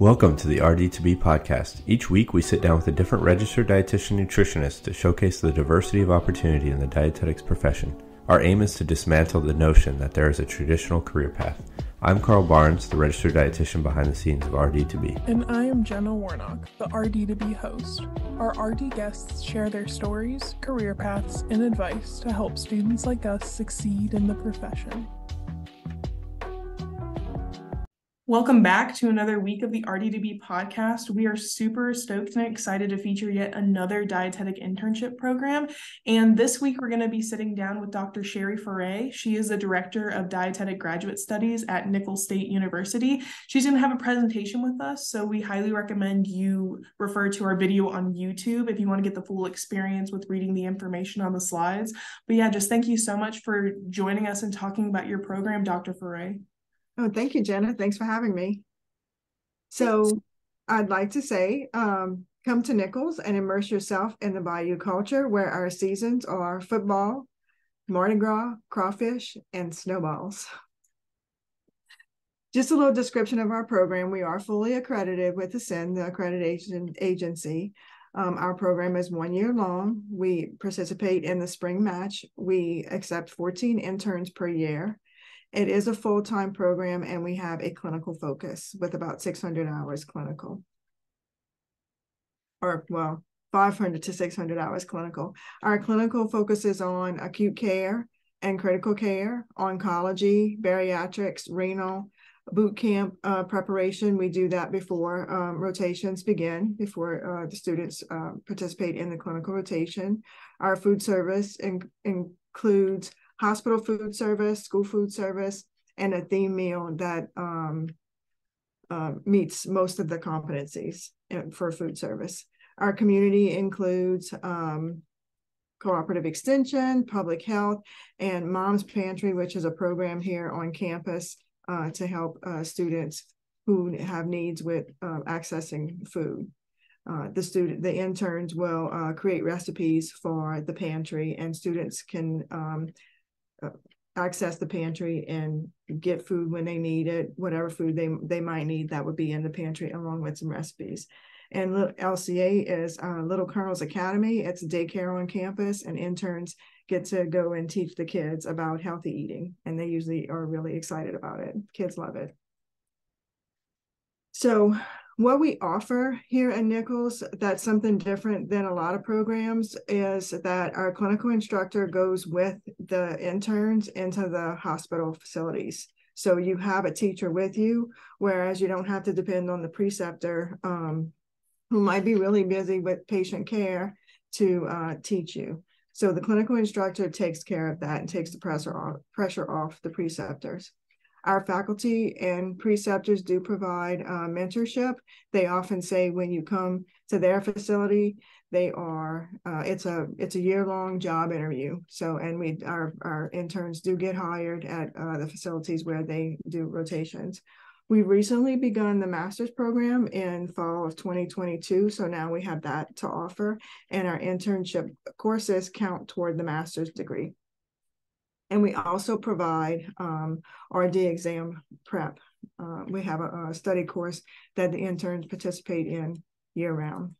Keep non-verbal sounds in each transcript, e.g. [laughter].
Welcome to the RD2BE podcast. Each week we sit down with a different registered dietitian nutritionist to showcase the diversity of opportunity in the dietetics profession. Our aim is to dismantle the notion that there is a traditional career path. I'm Carl Barnes, the registered dietitian behind the scenes of RD2BE. And I am Jenna Warnock, the RD2BE host. Our RD guests share their stories, career paths, and advice to help students like us succeed in the profession. Welcome back to another week of the RD2BE podcast. We are super stoked and excited to feature yet another dietetic internship program. And this week, we're going to be sitting down with Dr. Sherry Foret. She is the Director of Dietetic Graduate Studies at Nicholls State University. She's going to have a presentation with us. So we highly recommend you refer to our video on YouTube if you want to get the full experience with reading the information on the slides. But yeah, just thank you so much for joining us and talking about your program, Dr. Foret. Oh, thank you, Jenna. Thanks for having me. So I'd like to say, um, come to Nicholls and immerse yourself in the Bayou culture where our seasons are football, Mardi Gras, crawfish, and snowballs. Just a little description of our program. We are fully accredited with the ACEND, the accreditation agency. Um, our program is one year long. We participate in the spring match. We accept 14 interns per year. It is a full time program, and we have a clinical focus with about 600 hours clinical. Or, well, 500 to 600 hours clinical. Our clinical focuses on acute care and critical care, oncology, bariatrics, renal, boot camp uh, preparation. We do that before um, rotations begin, before uh, the students uh, participate in the clinical rotation. Our food service in- includes hospital food service, school food service, and a theme meal that um, uh, meets most of the competencies for food service. Our community includes um, cooperative extension, public health, and Mom's Pantry, which is a program here on campus uh, to help uh, students who have needs with uh, accessing food. Uh, the student, the interns will uh, create recipes for the pantry, and students can um, uh, access the pantry and get food when they need it, whatever food they they might need that would be in the pantry along with some recipes. And LCA is uh, Little Colonels Academy. It's a daycare on campus, and interns get to go and teach the kids about healthy eating, and they usually are really excited about it. Kids love it. So what we offer here at Nicholls that's something different than a lot of programs is that our clinical instructor goes with the interns into the hospital facilities. So you have a teacher with you, whereas you don't have to depend on the preceptor um, who might be really busy with patient care to uh, teach you. So the clinical instructor takes care of that and takes the pressure off, pressure off the preceptors. Our faculty and preceptors do provide uh, mentorship. They often say when you come to their facility, they are uh, it's a it's a year long job interview. So and we our our interns do get hired at uh, the facilities where they do rotations. We've recently begun the master's program in fall of 2022. So now we have that to offer, and our internship courses count toward the master's degree. And we also provide um, RD exam prep. Uh, we have a, a, study course that the interns participate in year round.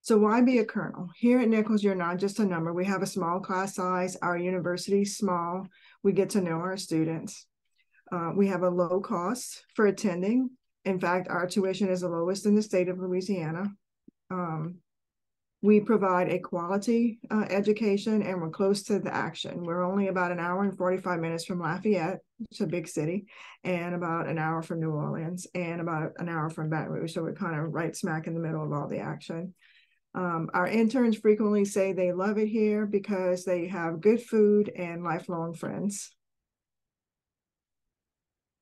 So why be a colonel? Here at Nicholls, you're not just a number. We have a small class size. Our university is small. We get to know our students. Uh, we have a low cost for attending. In fact, our tuition is the lowest in the state of Louisiana. Um, we provide a quality uh, education and we're close to the action. We're only about an hour and 45 minutes from Lafayette, it's a big city, and about an hour from New Orleans and about an hour from Baton Rouge. So we're kind of right smack in the middle of all the action. Um, our interns frequently say they love it here because they have good food and lifelong friends.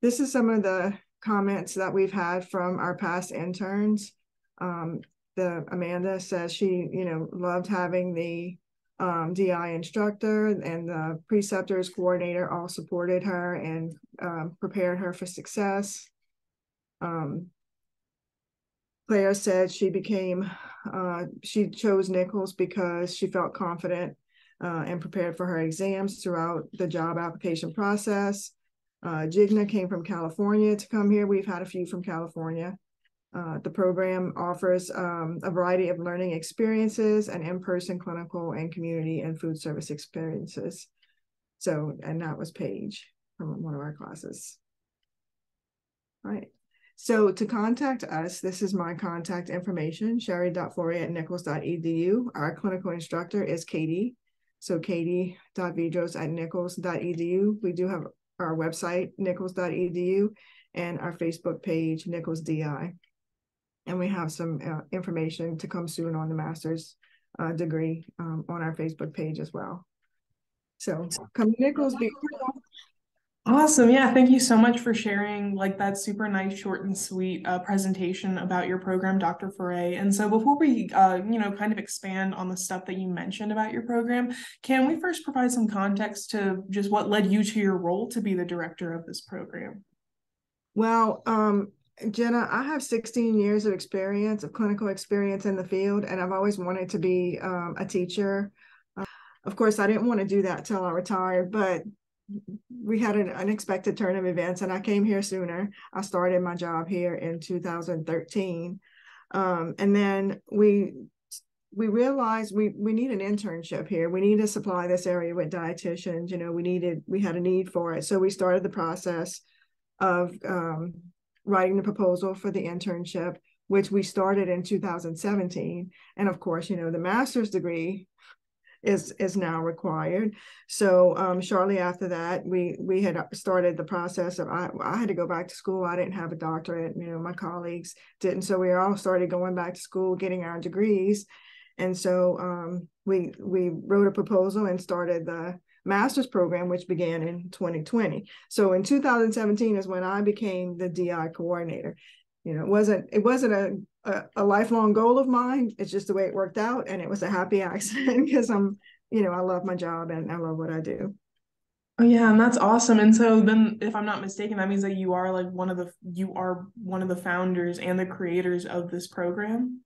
This is some of the comments that we've had from our past interns. Um, the Amanda says she, you know, loved having the um, DI instructor and the preceptors coordinator all supported her and um, prepared her for success. Um, Claire said she became, uh, she chose Nicholls because she felt confident uh, and prepared for her exams throughout the job application process. Uh, Jigna came from California to come here. We've had a few from California. Uh, the program offers um, a variety of learning experiences and in-person clinical and community and food service experiences. So, and that was Paige from one of our classes. All right. So to contact us, this is my contact information, sherry.foret at nicholls.edu. Our clinical instructor is Katie. So katie.vidros at nicholls.edu. We do have our website, nicholls.edu, and our Facebook page, Nicholls DI. And we have some uh, information to come soon on the master's uh, degree um, on our Facebook page as well. So come to Nicholls. Be- Awesome. Yeah. Thank you so much for sharing like that super nice, short and sweet uh, presentation about your program, Dr. Foret. And so before we, uh, you know, kind of expand on the stuff that you mentioned about your program, can we first provide some context to just what led you to your role to be the director of this program? Well, um, Jenna, I have 16 years of experience, of clinical experience in the field, and I've always wanted to be um, a teacher. Uh, of course, I didn't want to do that till I retired, but we had an unexpected turn of events and I came here sooner. I started my job here in 2013. Um, and then we we realized we we need an internship here. We need to supply this area with dietitians. You know, we needed we had a need for it. So we started the process of um, writing the proposal for the internship, which we started in 2017. And of course, you know, the master's degree is is now required. So um, shortly after that, we we had started the process of I, I had to go back to school. I didn't have a doctorate. You know, my colleagues didn't. So we all started going back to school, getting our degrees, and so um, we we wrote a proposal and started the master's program, which began in 2020. So in 2017 is when I became the DI coordinator. You know, it wasn't it wasn't a a, a, lifelong goal of mine. It's just the way it worked out, and it was a happy [laughs] accident because I'm, you know, I love my job and I love what I do. Oh yeah, and that's awesome. And so then, if I'm not mistaken, that means that you are like one of the you are one of the founders and the creators of this program.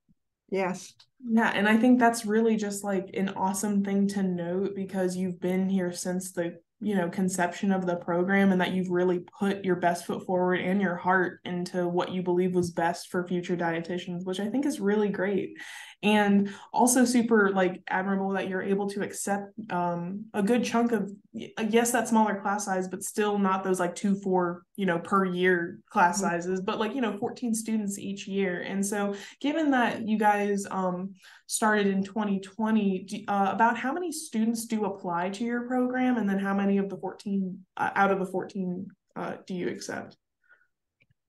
Yes. Yeah, and I think that's really just like an awesome thing to note because you've been here since the you know conception of the program and that you've really put your best foot forward and your heart into what you believe was best for future dietitians which i think is really great and also super like admirable that you're able to accept um, a good chunk of yes that smaller class size but still not those like two four you know per year class mm-hmm. sizes but like you know 14 students each year and so given that you guys um, started in 2020 uh, about how many students do apply to your program and then how many of the 14 uh, out of the 14 uh, do you accept?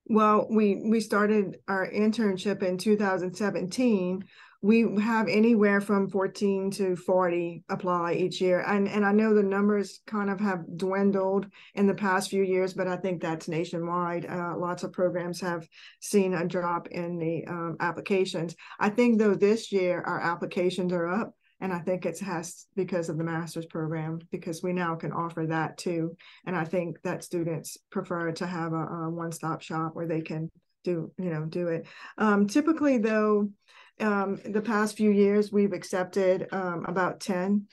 Well we we started our internship in 2017 we have anywhere from 14 to 40 apply each year. And and i know the numbers kind of have dwindled in the past few years but i think that's nationwide. Uh, lots of programs have seen a drop in the um, applications. I think though this year our applications are up and i think it has because of the master's program because we now can offer that too. And i think that students prefer to have a, a one-stop shop where they can do you know do it. Um, typically though um, the past few years, we've accepted um, about 10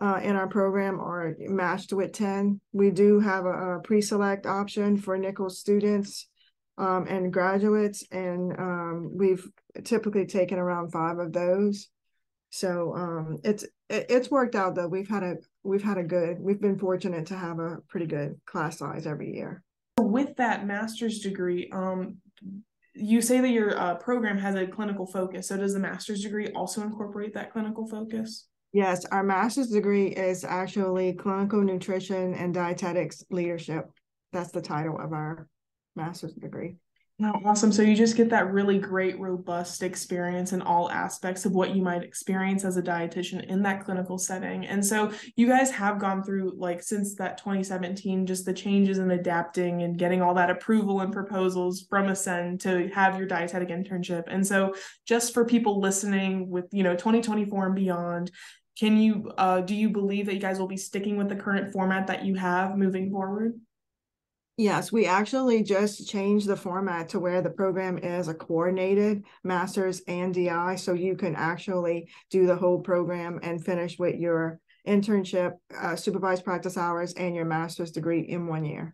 uh, in our program or matched with 10. We do have a, a pre-select option for Nicholls students um, and graduates, and um, we've typically taken around five of those. So um, it's it, it's worked out though. We've had a we've had a good. We've been fortunate to have a pretty good class size every year. With that master's degree, um, you say that your uh, program has a clinical focus. So does the master's degree also incorporate that clinical focus? Yes, our master's degree is actually clinical nutrition and dietetics leadership. That's the title of our master's degree. Awesome. So you just get that really great, robust experience in all aspects of what you might experience as a dietitian in that clinical setting. And so you guys have gone through, like, since that 2017, just the changes and adapting and getting all that approval and proposals from ACEND to have your dietetic internship. And so, just for people listening with, you know, 2024 and beyond, can you, uh, do you believe that you guys will be sticking with the current format that you have moving forward? Yes, we actually just changed the format to where the program is a coordinated master's and DI. So you can actually do the whole program and finish with your internship, uh, supervised practice hours, and your master's degree in one year.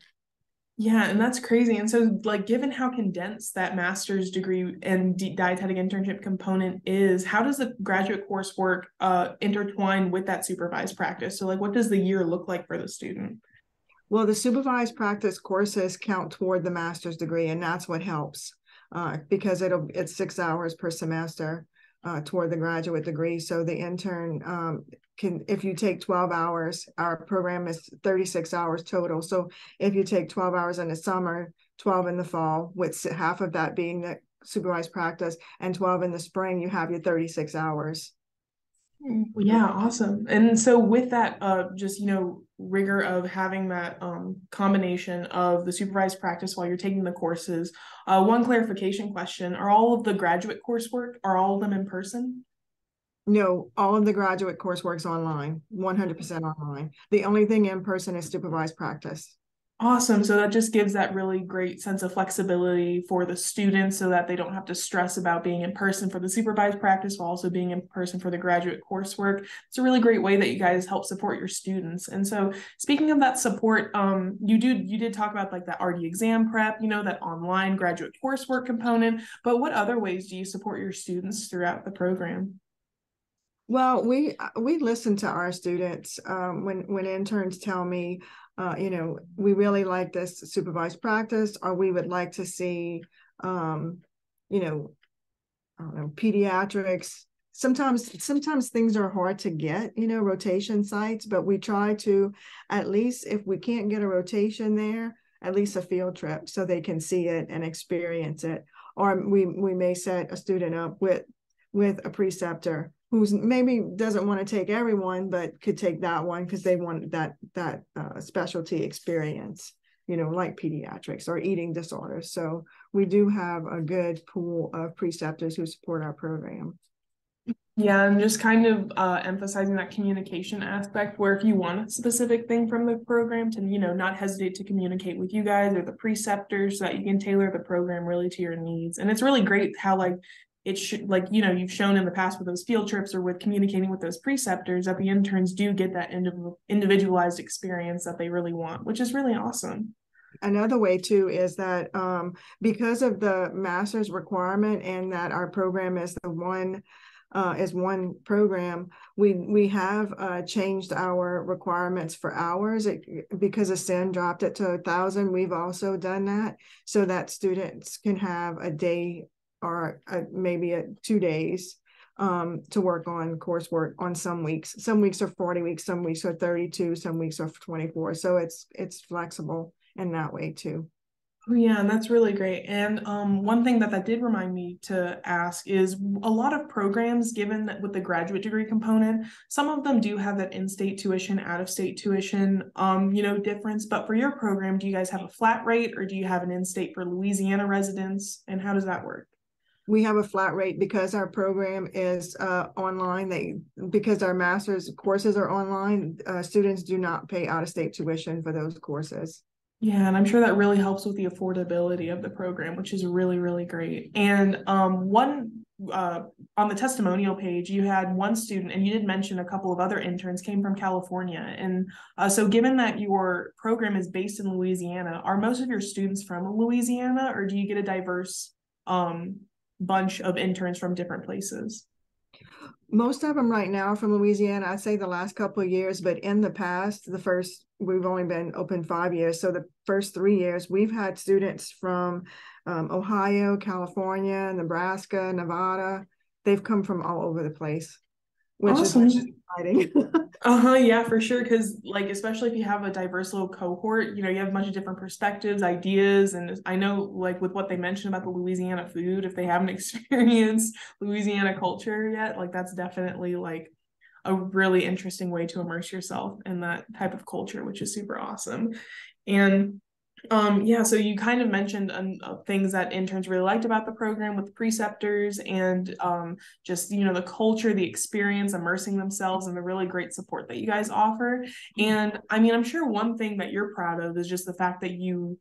Yeah, and that's crazy. And so, like, given how condensed that master's degree and dietetic internship component is, how does the graduate coursework uh, intertwine with that supervised practice? So, like, what does the year look like for the student? Well, the supervised practice courses count toward the master's degree, and that's what helps uh, because it'll it's six hours per semester uh, toward the graduate degree. So the intern um, can, if you take 12 hours, our program is 36 hours total. So if you take 12 hours in the summer, 12 in the fall, with half of that being the supervised practice, and 12 in the spring, you have your 36 hours. Yeah, awesome. And so with that, uh, just you know, rigor of having that um combination of the supervised practice while you're taking the courses. Uh, one clarification question: Are all of the graduate coursework are all of them in person? No, all of the graduate coursework is online, 100% online. The only thing in person is supervised practice. Awesome. So that just gives that really great sense of flexibility for the students so that they don't have to stress about being in person for the supervised practice while also being in person for the graduate coursework. It's a really great way that you guys help support your students. And so speaking of that support, um, you do you did talk about like that RD exam prep, you know, that online graduate coursework component, but what other ways do you support your students throughout the program? Well, we we listen to our students um, when when interns tell me, uh, you know, we really like this supervised practice, or we would like to see, um, you know, I don't know, pediatrics. Sometimes, sometimes things are hard to get, you know, rotation sites, but we try to, at least if we can't get a rotation there, at least a field trip so they can see it and experience it. Or we we may set a student up with with a preceptor who's maybe doesn't want to take everyone, but could take that one because they want that that uh, specialty experience, you know, like pediatrics or eating disorders. So we do have a good pool of preceptors who support our program. Yeah, and just kind of uh, emphasizing that communication aspect, where if you want a specific thing from the program, to you know not hesitate to communicate with you guys or the preceptors, so that you can tailor the program really to your needs. And it's really great how like it should like you know you've shown in the past with those field trips or with communicating with those preceptors that the interns do get that individualized experience that they really want which is really awesome. Another way too is that um, because of the master's requirement and that our program is the one uh, is one program we we have uh, changed our requirements for hours. It, because ACEND dropped it to a thousand we've also done that so that students can have a day or a, maybe a, two days um, to work on coursework on some weeks. Some weeks are 40 weeks, some weeks are 32, some weeks are 24. So it's it's flexible in that way too. Oh, yeah, and that's really great. And um, one thing that that did remind me to ask is a lot of programs, given that with the graduate degree component, some of them do have that in-state tuition, out-of-state tuition, um, you know, difference. But for your program, do you guys have a flat rate, or do you have an in-state for Louisiana residents? And how does that work? We have a flat rate because our program is uh, online. They because our master's courses are online. Uh, students do not pay out of state tuition for those courses. Yeah, and I'm sure that really helps with the affordability of the program, which is really really great. And um, one uh, on the testimonial page, you had one student, and you did mention a couple of other interns came from California. And uh, so, given that your program is based in Louisiana, are most of your students from Louisiana, or do you get a diverse um, bunch of interns from different places? Most of them right now from Louisiana. I'd say the last couple of years, but in the past, the first we've only been open five years. So the first three years, we've had students from um, Ohio, California, Nebraska, Nevada. They've come from all over the place which awesome. is exciting. [laughs] uh-huh, yeah, for sure. Cause like especially if you have a diverse little cohort, you know, you have a bunch of different perspectives, ideas. And I know like with what they mentioned about the Louisiana food, if they haven't [laughs] experienced Louisiana culture yet, like that's definitely like a really interesting way to immerse yourself in that type of culture, which is super awesome. And um, yeah, so you kind of mentioned um, uh, things that interns really liked about the program with preceptors and um, just you know the culture, the experience, immersing themselves, and the really great support that you guys offer. Mm-hmm. And I mean, I'm sure one thing that you're proud of is just the fact that you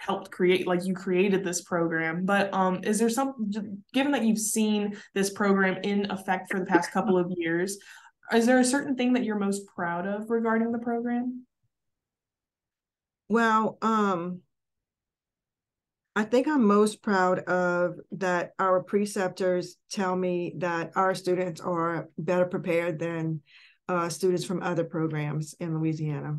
helped create like you created this program but um is there some given that you've seen this program in effect for the past couple of years is there a certain thing that you're most proud of regarding the program well, um, I think I'm most proud of that our preceptors tell me that our students are better prepared than uh, students from other programs in Louisiana.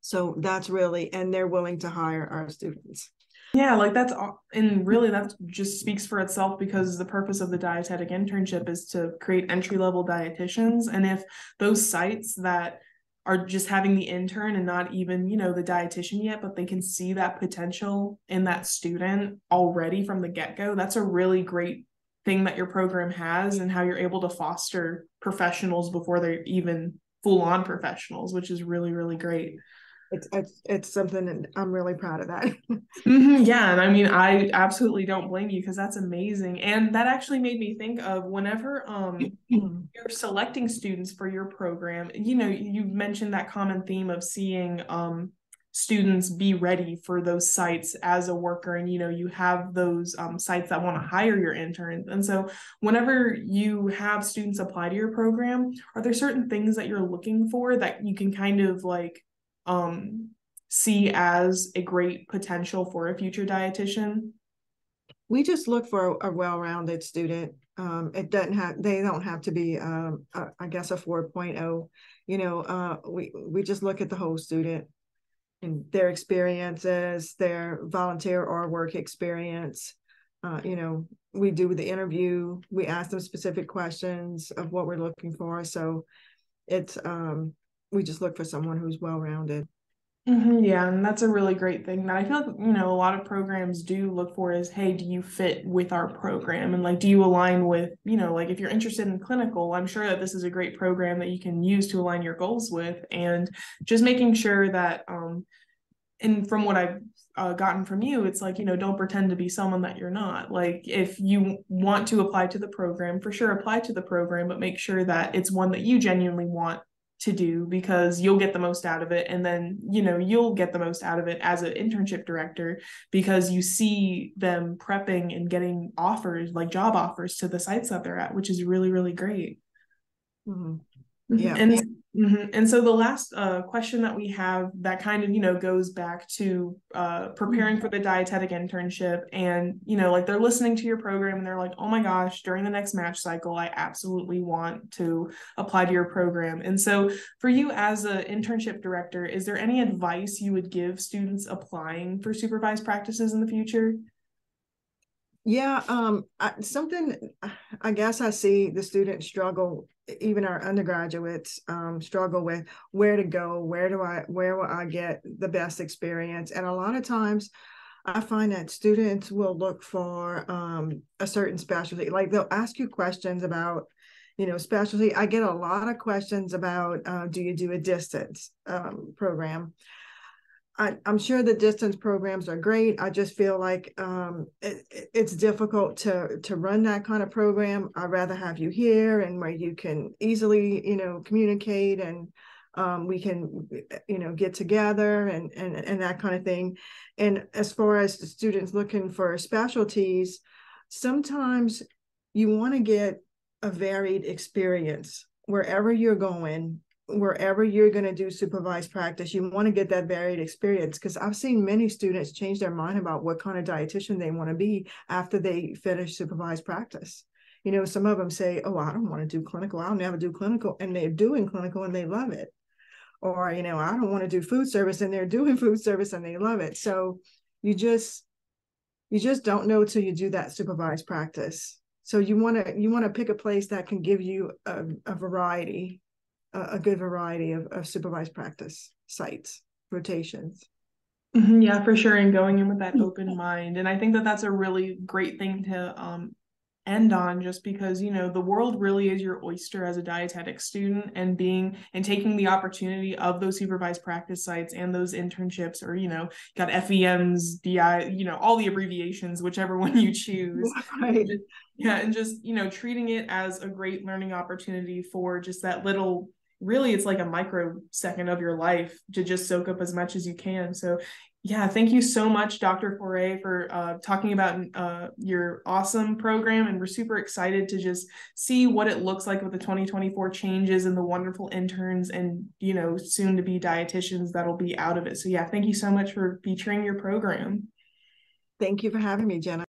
So that's really, and they're willing to hire our students. Yeah, like that's and really that just speaks for itself because the purpose of the dietetic internship is to create entry level dietitians. And if those sites that are just having the intern and not even, you know, the dietitian yet, but they can see that potential in that student already from the get go, that's a really great thing that your program has and how you're able to foster professionals before they're even full on professionals, which is really, really great it's it's it's something and I'm really proud of that. [laughs] mm-hmm, yeah, and I mean I absolutely don't blame you because that's amazing. And that actually made me think of whenever um [clears throat] you're selecting students for your program, you know, you mentioned that common theme of seeing um students be ready for those sites as a worker and you know you have those um, sites that want to hire your interns and so whenever you have students apply to your program are there certain things that you're looking for that you can kind of like um, see as a great potential for a future dietitian? We just look for a, a well-rounded student. Um, it doesn't have they don't have to be um, a, I guess a 4.0. You know, uh, we we just look at the whole student and their experiences, their volunteer or work experience. Uh, you know, we do the interview. We ask them specific questions of what we're looking for. So it's um, we just look for someone who's well rounded. Mm-hmm, yeah, and that's a really great thing that I feel like you know a lot of programs do look for is hey, do you fit with our program and like do you align with you know like if you're interested in clinical, I'm sure that this is a great program that you can use to align your goals with, and just making sure that um, and from what I've uh, gotten from you, it's like you know don't pretend to be someone that you're not. Like if you want to apply to the program, for sure apply to the program, but make sure that it's one that you genuinely want to do because you'll get the most out of it. And then you know you'll get the most out of it as an internship director because you see them prepping and getting offers like job offers to the sites that they're at which is really really great. Mm-hmm. yeah. And Mm-hmm. And so the last uh, question that we have that kind of you know goes back to uh, preparing mm-hmm. for the dietetic internship, and you know like they're listening to your program and they're like, oh my gosh, during the next match cycle, I absolutely want to apply to your program. And so for you as an internship director, is there any advice you would give students applying for supervised practices in the future? Yeah, um, I, something I guess I see the students struggle, even our undergraduates um, struggle with where to go, where do I, where will I get the best experience? And a lot of times, I find that students will look for um, a certain specialty, like they'll ask you questions about, you know, specialty. I get a lot of questions about, uh, do you do a distance um, program? I, am sure the distance programs are great. I just feel like um, it, it's difficult to to run that kind of program. I'd rather have you here and where you can easily, you know, communicate and um, we can, you know, get together and and and that kind of thing. And as far as the students looking for specialties, sometimes you want to get a varied experience wherever you're going wherever you're going to do supervised practice, you want to get that varied experience because I've seen many students change their mind about what kind of dietitian they want to be after they finish supervised practice. You know, some of them say, Oh, I don't want to do clinical. I'll never do clinical. And they're doing clinical and they love it. Or, you know, I don't want to do food service and they're doing [laughs] food service and they love it. So you just, you just don't know till you do that supervised practice. So you want to you want to pick a place that can give you a, a variety a, good variety of, of supervised practice sites, rotations. Mm-hmm, yeah, for sure. And going in with that open mind. And I think that that's a really great thing to um, end on just because, you know, the world really is your oyster as a dietetic student and being and taking the opportunity of those supervised practice sites and those internships or, you know, got FEMs, DI, you know, all the abbreviations, whichever [laughs] one you choose. [laughs] Right. Yeah. And just, you know, treating it as a great learning opportunity for just that little really it's like a microsecond of your life to just soak up as much as you can. So yeah, thank you so much, Dr. Foret, for uh, talking about uh, your awesome program. And we're super excited to just see what it looks like with the 2024 changes and the wonderful interns and, you know, soon to be dietitians that'll be out of it. So yeah, thank you so much for featuring your program. Thank you for having me, Jenna.